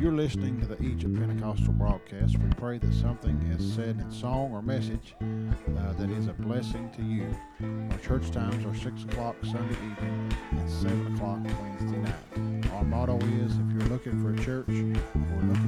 You're listening to the Egypt Pentecostal broadcast. We pray that something is said in song or message uh, that is a blessing to you. Our church times are 6 o'clock Sunday evening and 7 o'clock Wednesday night. Our motto is if you're looking for a church, we're looking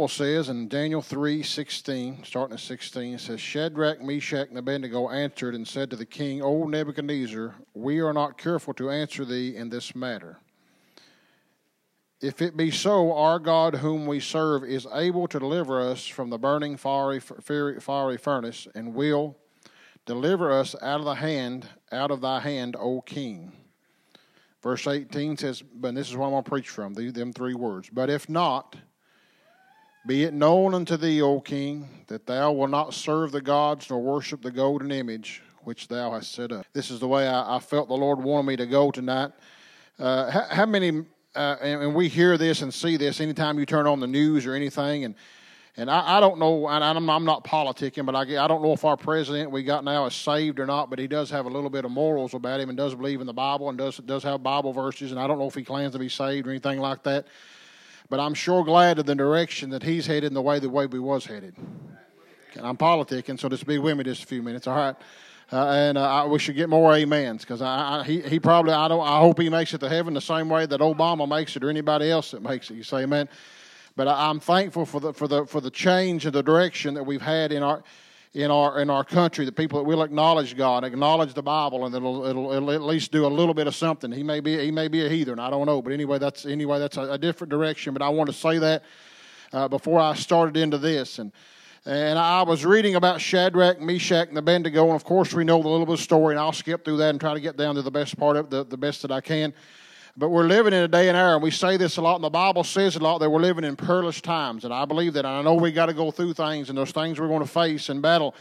Bible says in Daniel three sixteen, starting at 16, it says, Shadrach, Meshach, and Abednego answered and said to the king, O Nebuchadnezzar, we are not careful to answer thee in this matter. If it be so, our God whom we serve is able to deliver us from the burning fiery, fiery, furnace, and will deliver us out of the hand, out of thy hand, O king. Verse 18 says, but this is what I'm going to preach from, the, them three words. But if not, be it known unto thee, O king, that thou wilt not serve the gods nor worship the golden image which thou hast set up. This is the way I, I felt the Lord wanted me to go tonight. Uh, how, how many, uh, and, and we hear this and see this anytime you turn on the news or anything, and and I, I don't know, and I'm, I'm not politicking, but I, I don't know if our president we got now is saved or not, but he does have a little bit of morals about him and does believe in the Bible and does does have Bible verses, and I don't know if he claims to be saved or anything like that. But I'm sure glad of the direction that he's headed and the way the way we was headed. And I'm politicking, so just be with me just a few minutes, all right? Uh, and uh, I, we should get more amens because I, I, he, he probably I don't I hope he makes it to heaven the same way that Obama makes it or anybody else that makes it. You say amen. But I, I'm thankful for the for the for the change in the direction that we've had in our in our in our country. The people that will acknowledge God, acknowledge the Bible, and it'll, it'll it'll at least do a little bit of something. He may be he may be a heathen. I don't know, but anyway, that's anyway that's a, a different direction. But I want to say that uh, before I started into this and. And I was reading about Shadrach, Meshach, and Abednego, and of course we know the little bit of story, and I'll skip through that and try to get down to the best part of the, the best that I can. But we're living in a day and hour, and we say this a lot, and the Bible says a lot that we're living in perilous times, and I believe that. And I know we got to go through things, and those things we're going to face and battle.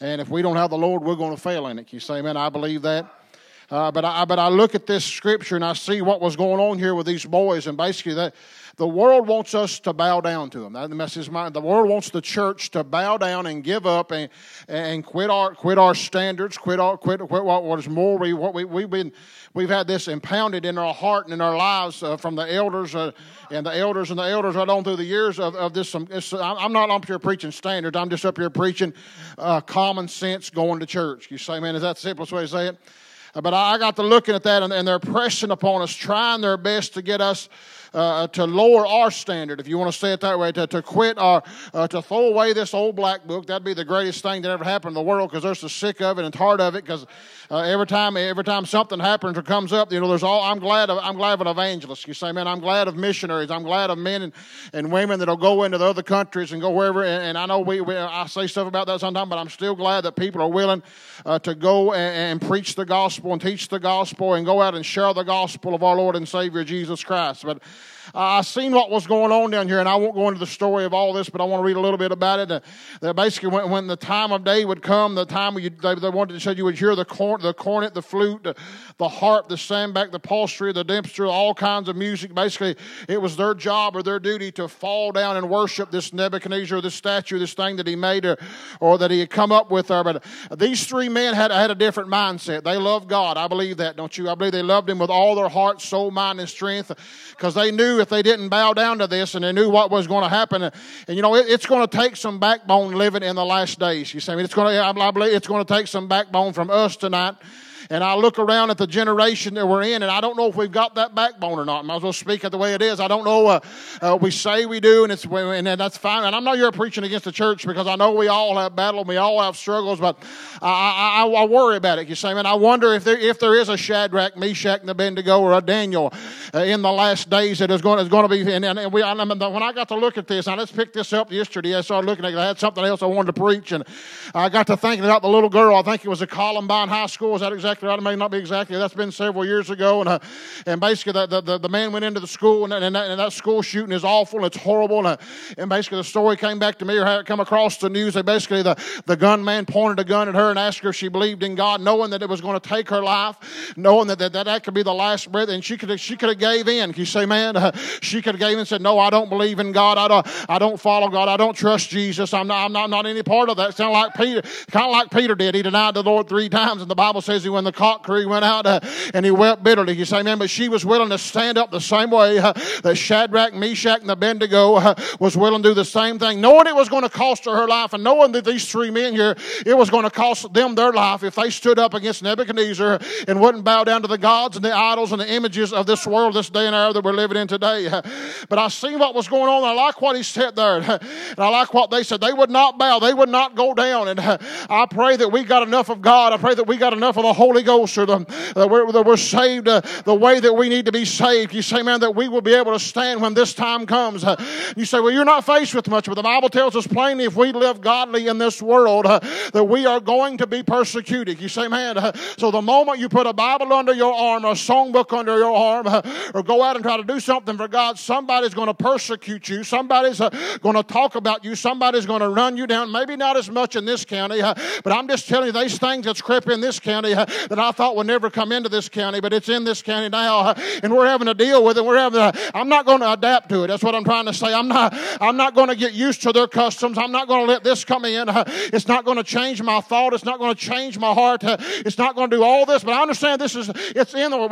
And if we don't have the Lord, we're going to fail in it. Can you say amen? I believe that. Uh, but I but I look at this scripture and I see what was going on here with these boys, and basically that the world wants us to bow down to them. That the message is mine. The world wants the church to bow down and give up and and quit our quit our standards, quit our quit, quit what, is more we what we we've been we've had this impounded in our heart and in our lives uh, from the elders uh, and the elders and the elders right on through the years of, of this. Um, I'm not up here preaching standards. I'm just up here preaching uh, common sense going to church. You say, man, is that the simplest way to say it? But I got to looking at that, and, and they're pressing upon us, trying their best to get us uh, to lower our standard, if you want to say it that way, to, to quit our, uh, to throw away this old black book. That'd be the greatest thing that ever happened in the world because they're so sick of it and tired of it because uh, every time every time something happens or comes up, you know, there's all, I'm glad of, I'm glad of an evangelist. You say, man, I'm glad of missionaries. I'm glad of men and, and women that'll go into the other countries and go wherever. And, and I know we, we, I say stuff about that sometimes, but I'm still glad that people are willing uh, to go and, and preach the gospel and teach the gospel and go out and share the gospel of our Lord and Savior Jesus Christ. But uh, I seen what was going on down here, and I won't go into the story of all this, but I want to read a little bit about it. Uh, that basically, when, when, the time of day would come, the time you, they, they, wanted to say you would hear the, corn, the cornet, the flute, the, the harp, the sackbut, the psaltery, the dempster, all kinds of music. Basically, it was their job or their duty to fall down and worship this Nebuchadnezzar, this statue, this thing that he made or, or that he had come up with there. But these three men had, had a different mindset. They loved God. I believe that, don't you? I believe they loved him with all their heart, soul, mind, and strength because they knew if they didn't bow down to this and they knew what was going to happen. And, you know, it, it's going to take some backbone living in the last days. You see, I mean, it's going to, I believe it's going to take some backbone from us tonight and I look around at the generation that we're in, and I don't know if we've got that backbone or not. I might as well speak it the way it is. I don't know. Uh, uh, we say we do, and it's and that's fine. And I'm not here preaching against the church because I know we all have battle, and we all have struggles, but I, I, I worry about it. You say, man, I wonder if there if there is a Shadrach, Meshach, and Abednego, or a Daniel uh, in the last days that is going is going to be. And, and we, I when I got to look at this, I just picked this up yesterday. I started looking at it. I had something else I wanted to preach, and I got to thinking about the little girl. I think it was a Columbine High School. Is that exactly? Exactly right. It may not be exactly. That's been several years ago. And, uh, and basically, the, the, the, man went into the school, and, and, that, and that school shooting is awful and it's horrible. And, uh, and basically, the story came back to me or had it come across the news. They basically, the, the gunman pointed a gun at her and asked her if she believed in God, knowing that it was going to take her life, knowing that that, that, that could be the last breath. And she could have, she could have gave in. Can you say, man? Uh, she could have gave in and said, no, I don't believe in God. I don't, I don't follow God. I don't trust Jesus. I'm not, I'm not, not any part of that. Sound like Peter, kind of like Peter did. He denied the Lord three times. And the Bible says he, when the cock crew went out uh, and he wept bitterly. You say, man, but she was willing to stand up the same way uh, that Shadrach, Meshach, and Abednego uh, was willing to do the same thing, knowing it was going to cost her her life, and knowing that these three men here, it was going to cost them their life if they stood up against Nebuchadnezzar and wouldn't bow down to the gods and the idols and the images of this world, this day and hour that we're living in today. But I seen what was going on. I like what he said there, and I like what they said. They would not bow. They would not go down. And I pray that we got enough of God. I pray that we got enough of the Holy Ghost or the, that we're, we're saved uh, the way that we need to be saved. You say, man, that we will be able to stand when this time comes. Uh, you say, well, you're not faced with much, but the Bible tells us plainly if we live godly in this world, uh, that we are going to be persecuted. You say, man, uh, so the moment you put a Bible under your arm, or a songbook under your arm, uh, or go out and try to do something for God, somebody's going to persecute you. Somebody's uh, going to talk about you. Somebody's going to run you down. Maybe not as much in this county, but I'm just telling you, these things that's crept in this county that I thought would never come into this county, but it's in this county now, uh, and we're having to deal with it. We're having. To, I'm not going to adapt to it. That's what I'm trying to say. I'm not. I'm not going to get used to their customs. I'm not going to let this come in. Uh, it's not going to change my thought. It's not going to change my heart. Uh, it's not going to do all this. But I understand this is. It's in the world.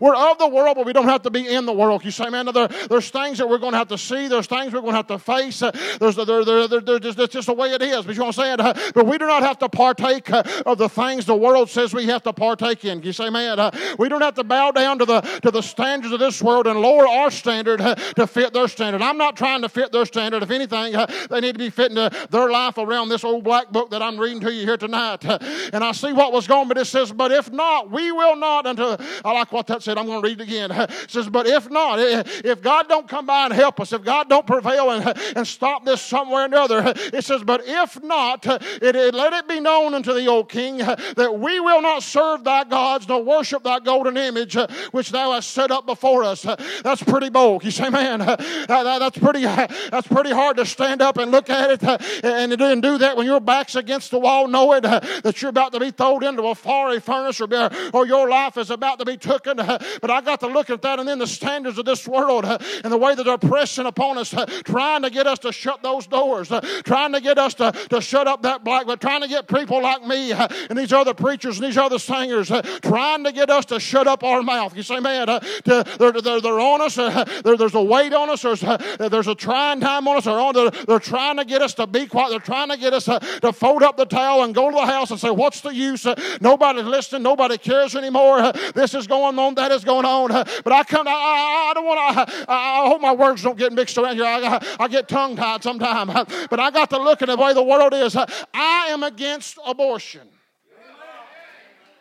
We're, of the world, but we don't have to be in the world. You say, man, there, there's things that we're going to have to see. There's things we're going to have to face. There's there, there, there, there, just, just the way it is. But you know what I'm saying? But we do not have to partake of the things the world says we have to partake in. You say, man, we don't have to bow down to the, to the standards of this world and lower our standard uh, to fit their standard. I'm not trying to fit their standard. If anything, uh, they need to be fitting uh, their life around this old black book that I'm reading to you here tonight. And I see what was going, but it says, but if not, we will not until, I like what that said. I'm going to read it again. It says, but if not, if God don't come by and help us, if God don't prevail and, and stop this somewhere or another, it says, but if not, it, it, let it be known unto the old king that we will not serve thy gods, nor worship thy golden image, uh, which thou hast set up before us. Uh, That's pretty bold. You say, man, uh, that- that- that's pretty. That's pretty hard to stand up and look at it uh, and do, that when your back's against the wall, knowing uh, that you're about to be thrown into a fiery furnace, or, or your life is about to be taken. Uh, but I got to look at that, and then the standards of this world and the way that they're pressing upon us, trying to get us to shut those doors, trying to get us to, to shut up that black, but trying to get people like me and these other preachers and these other singers, uh, trying to get us to shut up our mouth. You say, man, uh, to, they're, they're, they're on us. Uh, there, there's a weight on us. There's, uh, there's a trying time on us. They're, on, they're, they're trying to get us to be quiet. They're trying to get us uh, to fold up the towel and go to the house and say, what's the use? Uh, nobody's listening. Nobody cares anymore. This is going on. That is going on. But I come. I, I, I don't want to. I, I hope my words don't get mixed around here. I, I get tongue tied sometimes. But I got to look at the way the world is. I am against abortion.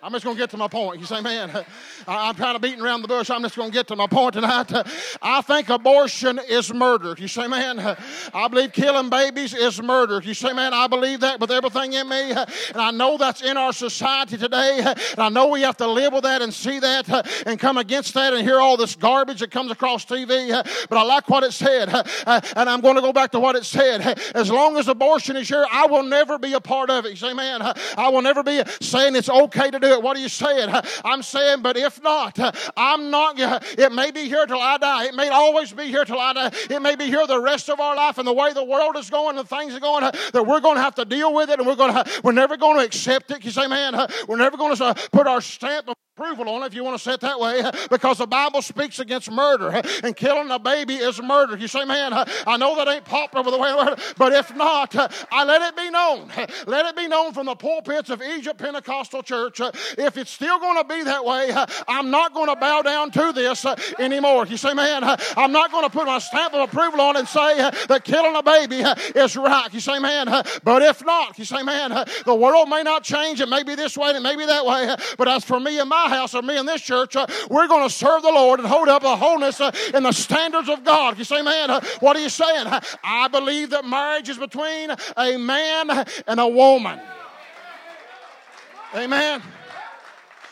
I'm just going to get to my point. You say, man, I'm kind of beating around the bush. I'm just going to get to my point tonight. I think abortion is murder. You say, man, I believe killing babies is murder. You say, man, I believe that with everything in me. And I know that's in our society today. And I know we have to live with that and see that and come against that and hear all this garbage that comes across TV. But I like what it said. Uh, and I'm going to go back to what it said. As long as abortion is here, I will never be a part of it. You say, man, I will never be saying it's okay to do it. What are you saying? I'm saying, but if not, I'm not. It may be here till I die. It may always be here till I die. It may be here the rest of our life. And the way the world is going, and things are going, that we're going to have to deal with it, and we're going to. We're never going to accept it. You say, man, we're never going to put our stamp approval on it, if you want to say it that way, because the Bible speaks against murder, and killing a baby is murder. You say, man, I know that ain't popular with the way, but if not, I let it be known. Let it be known from the pulpits of Egypt Pentecostal Church. If it's still going to be that way, I'm not going to bow down to this anymore. You say, man, I'm not going to put my stamp of approval on it and say that killing a baby is right. You say, man, but if not, you say, man, the world may not change. It may be this way and it may be that way, but as for me and my house or me in this church, uh, we're going to serve the Lord and hold up the wholeness uh, in the standards of God. You say, man, uh, what are you saying? I believe that marriage is between a man and a woman. Amen.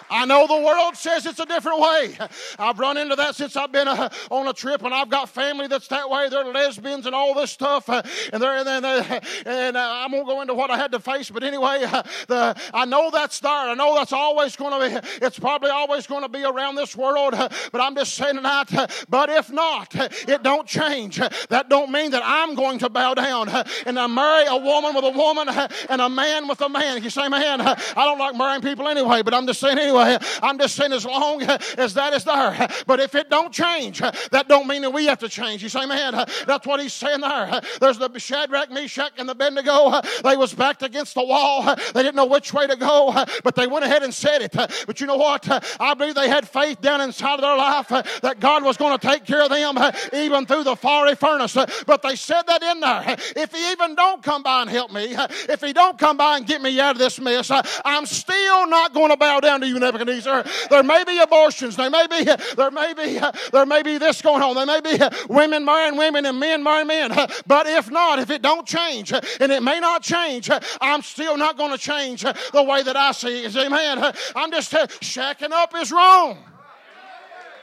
I know the world says it's a different way. I've run into that since I've been uh, on a trip, and I've got family that's that way. They're lesbians and all this stuff, uh, and they're and, and, and uh, I won't go into what I had to face, but anyway, uh, the I know that's there. I know that's always going to be. It's probably always going to be around this world, uh, but I'm just saying tonight. Uh, but if not, it don't change. That don't mean that I'm going to bow down and I marry a woman with a woman and a man with a man. You say, man, I don't like marrying people anyway, but I'm just saying anyway. I'm just saying as long as that is there. But if it don't change, that don't mean that we have to change. You say, man, that's what he's saying there. There's the Shadrach, Meshach, and the Abednego. They was backed against the wall. They didn't know which way to go, but they went ahead and said it. But you know what? I believe they had faith down inside of their life that God was going to take care of them even through the fiery furnace. But they said that in there. If he even don't come by and help me, if he don't come by and get me out of this mess, I'm still not going to bow down to you, There may be abortions. There may be there may be there may be this going on. There may be women marrying women and men marrying men. But if not, if it don't change, and it may not change, I'm still not going to change the way that I see it. Amen. I'm just shacking up is wrong.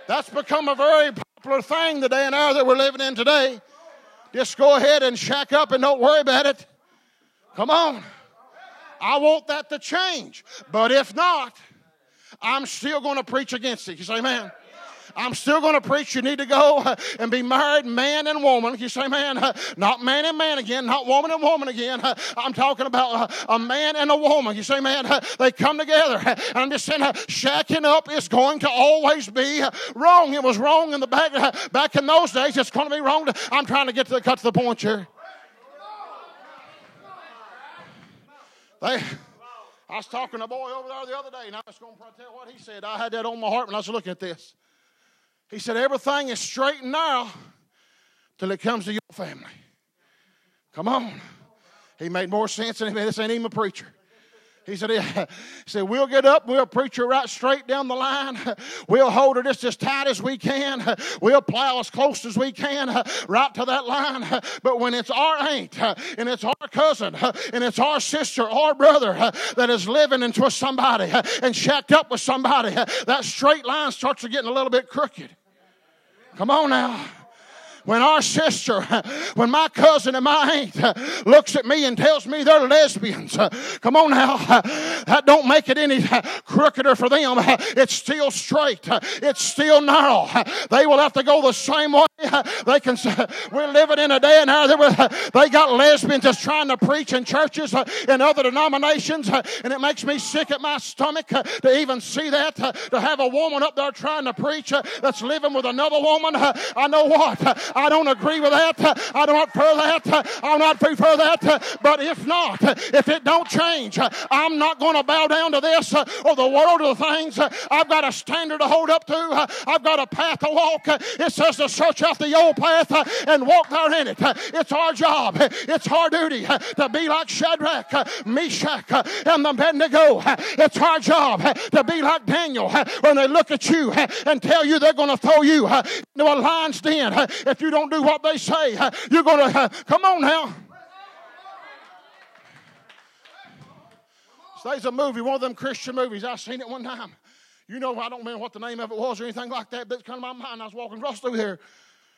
That's become a very popular thing the day and hour that we're living in today. Just go ahead and shack up and don't worry about it. Come on. I want that to change. But if not, I'm still going to preach against it. You say, man? I'm still going to preach. You need to go and be married, man and woman. You say, man, not man and man again, not woman and woman again. I'm talking about uh, a man and a woman. You say, man, they come together. And I'm just saying, shacking up is going to always be wrong. It was wrong in the back back in those days. It's going to be wrong. I'm trying to get to the cut to the point here. They. I was talking to a boy over there the other day, and I was going to tell what he said. I had that on my heart when I was looking at this. He said, Everything is straightened now till it comes to your family. Come on. He made more sense than this ain't even a preacher. He said, he said, We'll get up, we'll preach her right straight down the line. We'll hold her just as tight as we can. We'll plow as close as we can right to that line. But when it's our aunt and it's our cousin and it's our sister or brother that is living into somebody and shacked up with somebody, that straight line starts to getting a little bit crooked. Come on now when our sister, when my cousin and my aunt looks at me and tells me they're lesbians, come on now, that don't make it any crookeder for them. It's still straight. It's still narrow. They will have to go the same way. They can. We're living in a day and hour they got lesbians just trying to preach in churches uh, in other denominations, uh, and it makes me sick at my stomach uh, to even see that. To have a woman up there trying to preach that's living with another woman. I know what I don't agree with that. I don't prefer that. I'm not prefer that. But if not, if it don't change, I'm not going to bow down to this or the world or the things. I've got a standard to hold up to. I've got a path to walk. It says to search out the old path uh, and walk there in it. Uh, it's our job. Uh, it's our duty to be like Shadrach, Meshach, and the Abednego. It's our job to be like Daniel when they look at you and tell you they're going to throw you into a lion's den. If you don't do what they say, you're going to come on now. So there's a movie, one of them Christian movies. I seen it one time. You know, I don't remember what the name of it was or anything like that, but it's kind of my mind. I was walking across through here.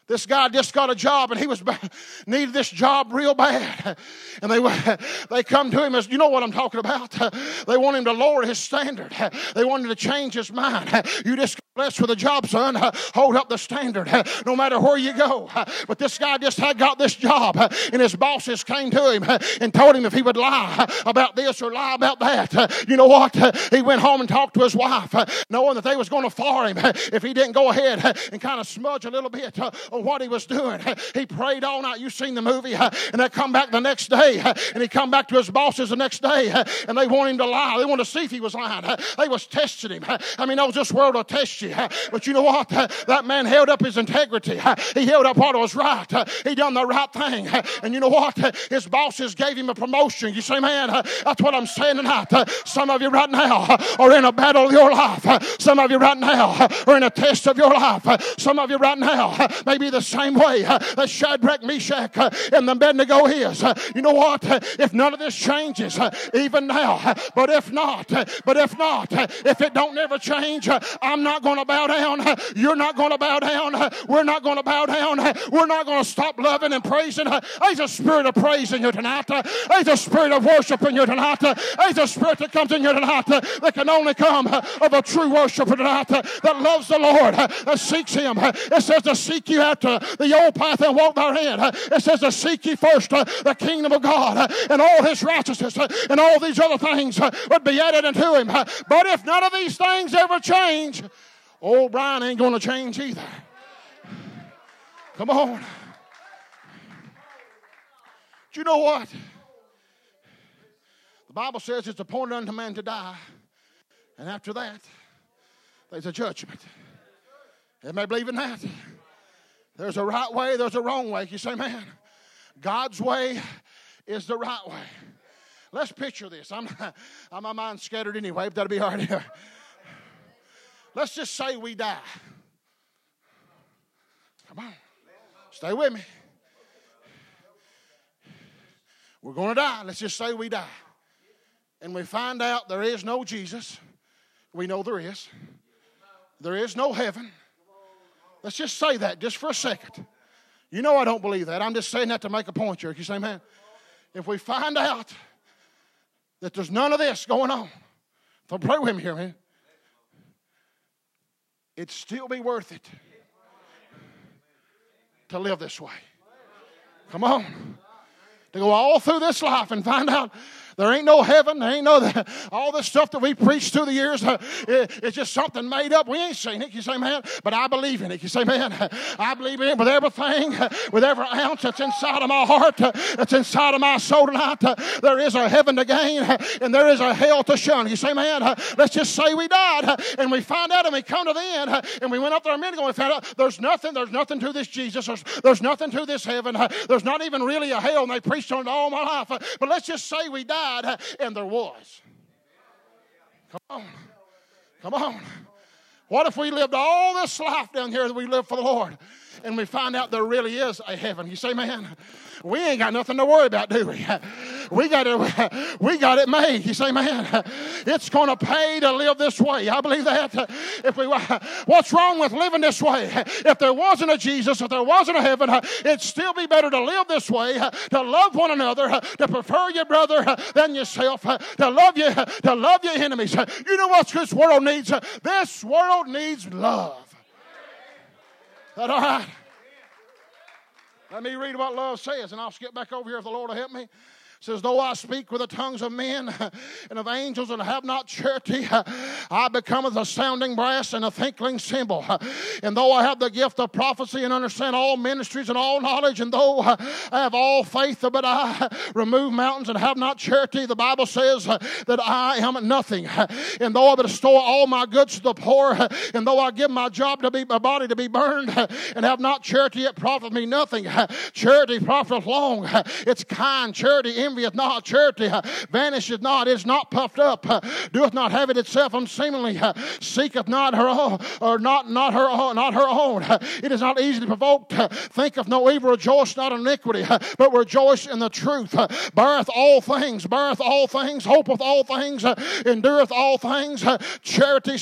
This guy just got a job and he was needed this job real bad. And they they come to him as you know what I'm talking about. They want him to lower his standard. They want him to change his mind. You just blessed with a job, son. Hold up the standard no matter where you go. But this guy just had got this job and his bosses came to him and told him if he would lie about this or lie about that. You know what? He went home and talked to his wife knowing that they was going to fire him if he didn't go ahead and kind of smudge a little bit on what he was doing. He prayed all night. You seen the movie, and they come back the next day, and he come back to his bosses the next day, and they want him to lie. They want to see if he was lying. They was testing him. I mean, knows this world will test you, but you know what? That man held up his integrity. He held up what was right. He done the right thing, and you know what? His bosses gave him a promotion. You say, man, that's what I'm saying tonight. Some of you right now are in a battle of your life. Some of you right now are in a test of your life. Some of you right now may be the same way that Shadrach, Meshach, and the Abednego is. You know what? If none of this changes, even now, but if not, but if not, if it don't never change, I'm not going to bow down. You're not going to bow down. We're not going to bow down. We're not going to stop loving and praising. There's a spirit of praise in you tonight. There's a spirit of worship in you tonight. There's a spirit that comes in you tonight that can only come of a true worshiper tonight that loves the Lord, that seeks Him. It says to seek you after the old path and walk therein. It says to seek ye first the kingdom of God and all his righteousness and all these other things would be added unto him. But if none of these things ever change, old Brian ain't going to change either. Come on. Do you know what? The Bible says it's appointed unto man to die, and after that, there's a judgment. Everybody believe in that? There's a right way, there's a wrong way. You say, man, God's way is the right way. Let's picture this. I'm, I'm my mind scattered anyway, but that'll be hard here. Let's just say we die. Come on. Stay with me. We're going to die. Let's just say we die. And we find out there is no Jesus. We know there is. There is no heaven. Let's just say that just for a second. You know I don't believe that. I'm just saying that to make a point, church. You say, man, if we find out that there's none of this going on, don't pray with me here, man. It'd still be worth it to live this way. Come on. To go all through this life and find out there ain't no heaven. There ain't no all this stuff that we preached through the years. Uh, it, it's just something made up. We ain't seen it. You say, man, but I believe in it. You say, man, I believe in it with everything, with every ounce that's inside of my heart, uh, that's inside of my soul tonight. Uh, there is a heaven to gain and there is a hell to shun. You say, man, uh, let's just say we died and we find out and we come to the end and we went up there a minute ago and we found out there's nothing, there's nothing to this Jesus. There's, there's nothing to this heaven. There's not even really a hell and they preached on it all my life. But let's just say we died and there was. Come on. Come on. What if we lived all this life down here that we lived for the Lord? And we find out there really is a heaven? You say, man, we ain't got nothing to worry about, do we? We got it, we got it made. You say, man, it's going to pay to live this way. I believe that. If we, what's wrong with living this way? If there wasn't a Jesus, if there wasn't a heaven, it'd still be better to live this way, to love one another, to prefer your brother than yourself, to love you, to love your enemies. You know what this world needs? This world needs love. That all right? Let me read what love says, and I'll skip back over here if the Lord will help me says, Though I speak with the tongues of men and of angels and have not charity, I become as a sounding brass and a tinkling cymbal. And though I have the gift of prophecy and understand all ministries and all knowledge, and though I have all faith, but I remove mountains and have not charity, the Bible says that I am nothing. And though I bestow all my goods to the poor, and though I give my job to be my body to be burned, and have not charity, it profit me nothing. Charity profiteth long. It's kind. Charity envieth not, charity uh, vanisheth not, is not puffed up, uh, doeth not have it itself unseemly, uh, seeketh not her own, or not, not her own, not her own. Uh, it is not easily provoked, uh, thinketh no evil, rejoice not in iniquity, uh, but rejoice in the truth. Beareth all things, beareth all things, hopeth all things, endureth all things. Charity,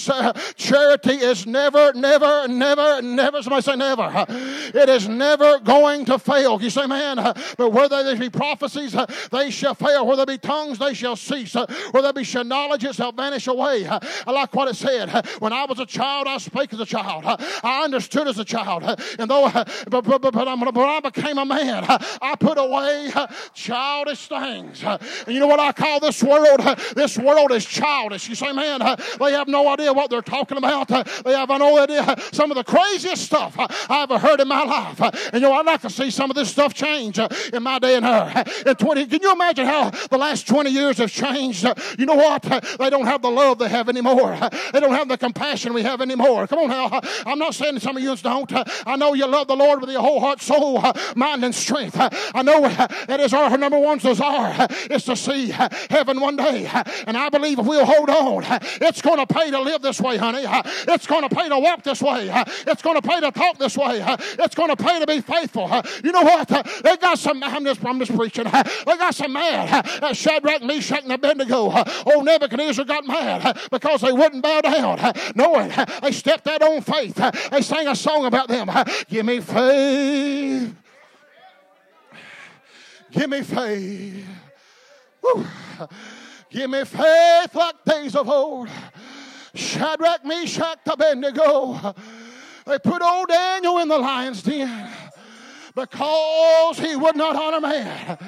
charity is never, never, never, never. Somebody say never. It is never going to fail. You say, man, but where there be prophecies, they shall fail. Where there be tongues, they shall cease. Uh, where there be knowledge, it shall vanish away. Uh, I like what it said. Uh, when I was a child, I spake as a child. I understood as a child. And though, but, but, but, but um, when I became a man, I put away childish things. And you know what I call this world? This world is childish. You say, man, they have no idea what they're talking about. They have no idea some of the craziest stuff I ever heard in my life. And you know, I'd like to see some of this stuff change in my day and her. In 20, can you imagine how the last 20 years have changed? You know what? They don't have the love they have anymore. They don't have the compassion we have anymore. Come on now. I'm not saying some of you don't. I know you love the Lord with your whole heart, soul, mind, and strength. I know that is our number one desire is to see heaven one day. And I believe if we'll hold on, it's going to pay to live this way, honey. It's going to pay to walk this way. It's going to pay to talk this way. It's going to pay to be faithful. You know what? They got some, I'm just, I'm just preaching. They got some mad. Uh, Shadrach, Meshach, and Abednego. Uh, old Nebuchadnezzar got mad uh, because they wouldn't bow down, uh, knowing uh, they stepped out on faith. They sang a song about them. Give me faith. Give me faith. Woo. Give me faith like days of old. Shadrach, Meshach, Abednego. They put old Daniel in the lion's den because he would not honor man.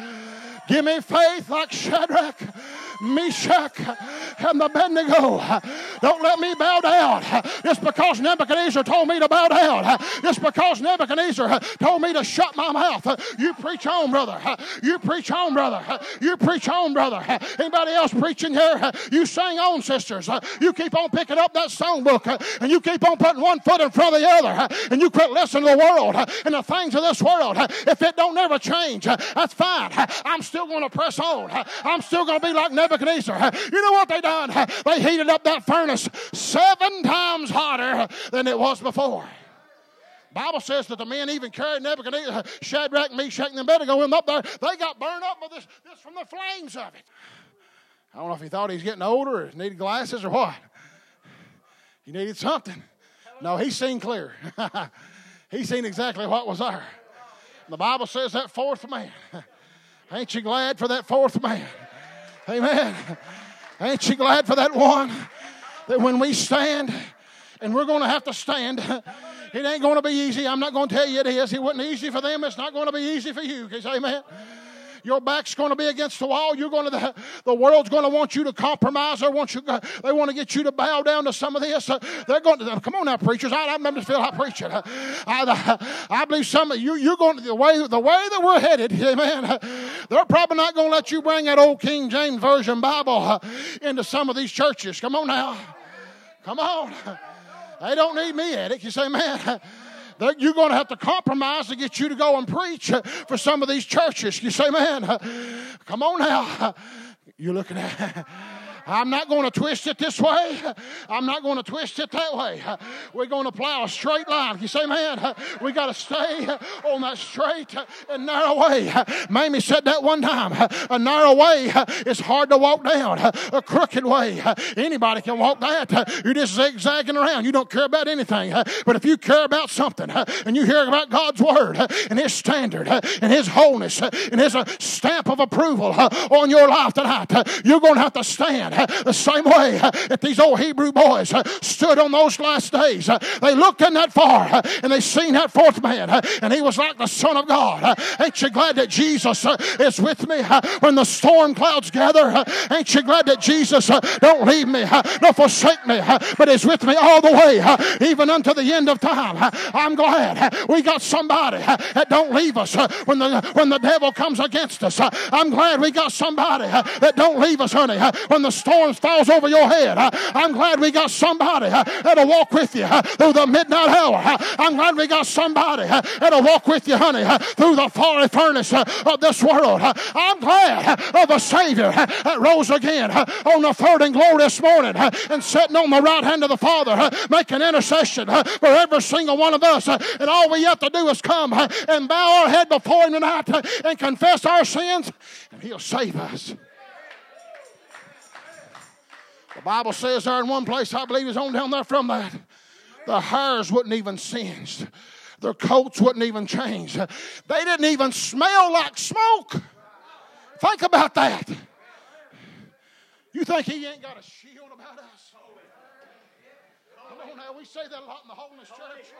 Give me faith like Shadrach, Meshach, and Abednego. Don't let me bow down just because Nebuchadnezzar told me to bow down. Just because Nebuchadnezzar told me to shut my mouth. You preach on, brother. You preach on, brother. You preach on, brother. Anybody else preaching here? You sing on, sisters. You keep on picking up that songbook and you keep on putting one foot in front of the other and you quit listening to the world and the things of this world. If it don't ever change, that's fine. I'm still going to press on. I'm still going to be like Nebuchadnezzar Nebuchadnezzar. You know what they done? They heated up that furnace seven times hotter than it was before. Bible says that the men even carried Nebuchadnezzar, Shadrach, Meshach, and Abednego him up there. They got burned up with this, this from the flames of it. I don't know if he thought he was getting older or needed glasses or what. He needed something. No, he seen clear. he seen exactly what was there. The Bible says that fourth man. Ain't you glad for that fourth man? Amen. Ain't you glad for that one? That when we stand, and we're going to have to stand, it ain't going to be easy. I'm not going to tell you it is. It wasn't easy for them. It's not going to be easy for you. Cause, amen. Your back's going to be against the wall. You're going to the, the world's going to want you to compromise. They want you. They want to get you to bow down to some of this. They're going to come on now, preachers. I, I just feel like preaching. I, I believe some of you. You're going to the way the way that we're headed. Amen. They're probably not going to let you bring that old King James Version Bible into some of these churches. Come on now. Come on. They don't need me at it. You say, man, you're going to have to compromise to get you to go and preach for some of these churches. You say, man, come on now. You're looking at. I'm not going to twist it this way. I'm not going to twist it that way. We're going to plow a straight line. You say, man, we got to stay on that straight and narrow way. Mamie said that one time. A narrow way is hard to walk down. A crooked way, anybody can walk that. You're just zigzagging around. You don't care about anything. But if you care about something and you hear about God's word and His standard and His wholeness and His stamp of approval on your life tonight, you're going to have to stand the same way that these old Hebrew boys stood on those last days. They looked in that far and they seen that fourth man, and he was like the Son of God. Ain't you glad that Jesus is with me when the storm clouds gather? Ain't you glad that Jesus don't leave me nor forsake me, but is with me all the way, even unto the end of time? I'm glad we got somebody that don't leave us when the when the devil comes against us. I'm glad we got somebody that don't leave us, honey, when the storm falls over your head. I'm glad we got somebody that'll walk with you through the midnight hour. I'm glad we got somebody that'll walk with you, honey, through the fiery furnace of this world. I'm glad of a Savior that rose again on the third and glorious morning and sitting on the right hand of the Father, making intercession for every single one of us. And all we have to do is come and bow our head before Him tonight and confess our sins, and He'll save us. The Bible says there in one place, I believe it's on down there from that, the hairs wouldn't even singe. Their coats wouldn't even change. They didn't even smell like smoke. Think about that. You think he ain't got a shield about us? Come on now, we say that a lot in the Holiness Church.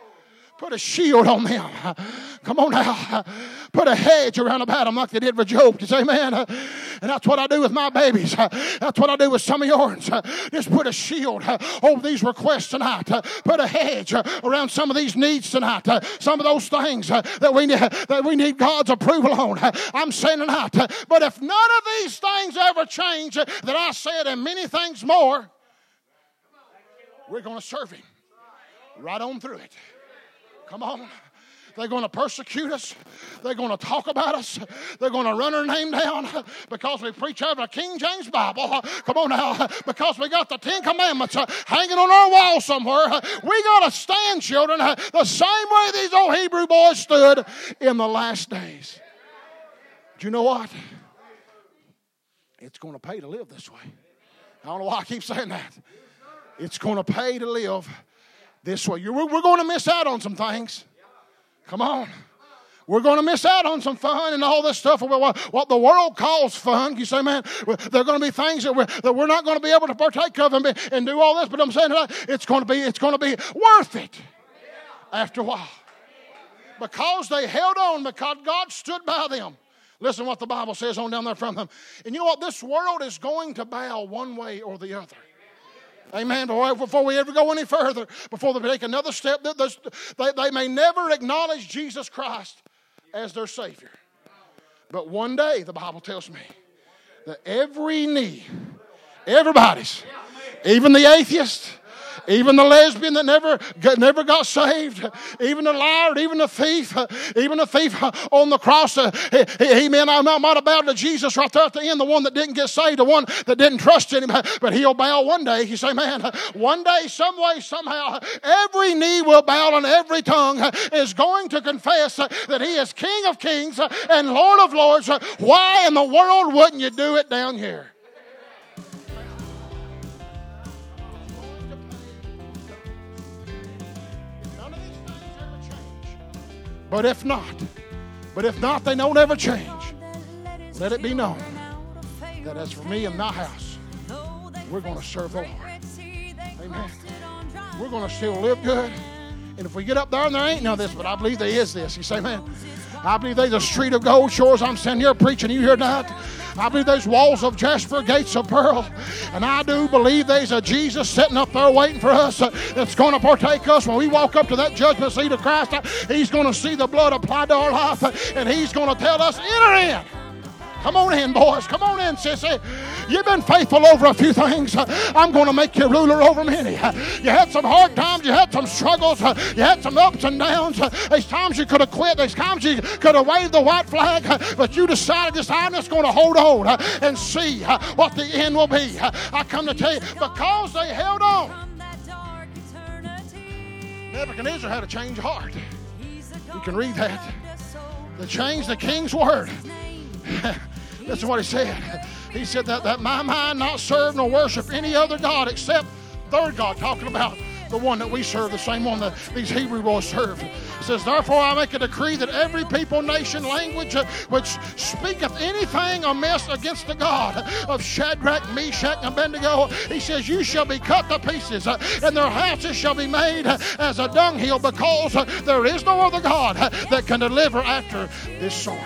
Put a shield on them. Come on now. Put a hedge around about them like they did with Job. Say, man. And that's what I do with my babies. That's what I do with some of yours. Just put a shield over these requests tonight. Put a hedge around some of these needs tonight. Some of those things that we need, that we need God's approval on. I'm saying tonight. But if none of these things ever change, that I said, and many things more, we're going to serve Him right on through it. Come on. They're going to persecute us. They're going to talk about us. They're going to run our name down because we preach out of a King James Bible. Come on now. Because we got the Ten Commandments hanging on our wall somewhere. We got to stand, children, the same way these old Hebrew boys stood in the last days. Do you know what? It's going to pay to live this way. I don't know why I keep saying that. It's going to pay to live this way. We're, we're going to miss out on some things. Come on. We're going to miss out on some fun and all this stuff. What the world calls fun. You say, man, there are going to be things that we're, that we're not going to be able to partake of and, be, and do all this. But I'm saying it's going to be, it's going to be worth it after a while. Because they held on, because God stood by them. Listen what the Bible says on down there from them. And you know what? This world is going to bow one way or the other. Amen. Before we ever go any further, before they take another step, they, they may never acknowledge Jesus Christ as their Savior. But one day, the Bible tells me, that every knee, everybody's, even the atheist, even the lesbian that never, never got saved, even the liar, even the thief, even the thief on the cross, uh, he, he man, I might have bowed to Jesus right there at the end, the one that didn't get saved, the one that didn't trust in him, but he'll bow one day. You say, man, one day, some way, somehow, every knee will bow and every tongue is going to confess that he is King of kings and Lord of lords. Why in the world wouldn't you do it down here? But if not, but if not, they don't ever change. Let it be known that as for me and my house, we're going to serve the Lord. Amen. We're going to still live good. And if we get up there and there ain't of this, but I believe there is this. You say, man, I believe there's a street of gold shores. I'm standing here preaching. You hear that? I believe there's walls of jasper, gates of pearl. And I do believe there's a Jesus sitting up there waiting for us uh, that's going to partake us when we walk up to that judgment seat of Christ. Uh, he's going to see the blood applied to our life uh, and he's going to tell us, enter in. Come on in, boys. Come on in, sissy. You've been faithful over a few things. I'm going to make you ruler over many. You had some hard times. You had some struggles. You had some ups and downs. There's times you could have quit. There's times you could have waved the white flag. But you decided this I'm just going to hold on and see what the end will be. I come to tell you, because they held on. Nebuchadnezzar had a change of heart. You can read that. God of soul. To change the king's word. Listen what he said. He said that, that my mind not serve nor worship any other God except third God, talking about the one that we serve, the same one that these Hebrew boys serve. It says, Therefore I make a decree that every people, nation, language uh, which speaketh anything amiss against the God of Shadrach, Meshach, and Abednego, he says, You shall be cut to pieces, uh, and their houses shall be made uh, as a dunghill, because there is no other God that can deliver after this sort.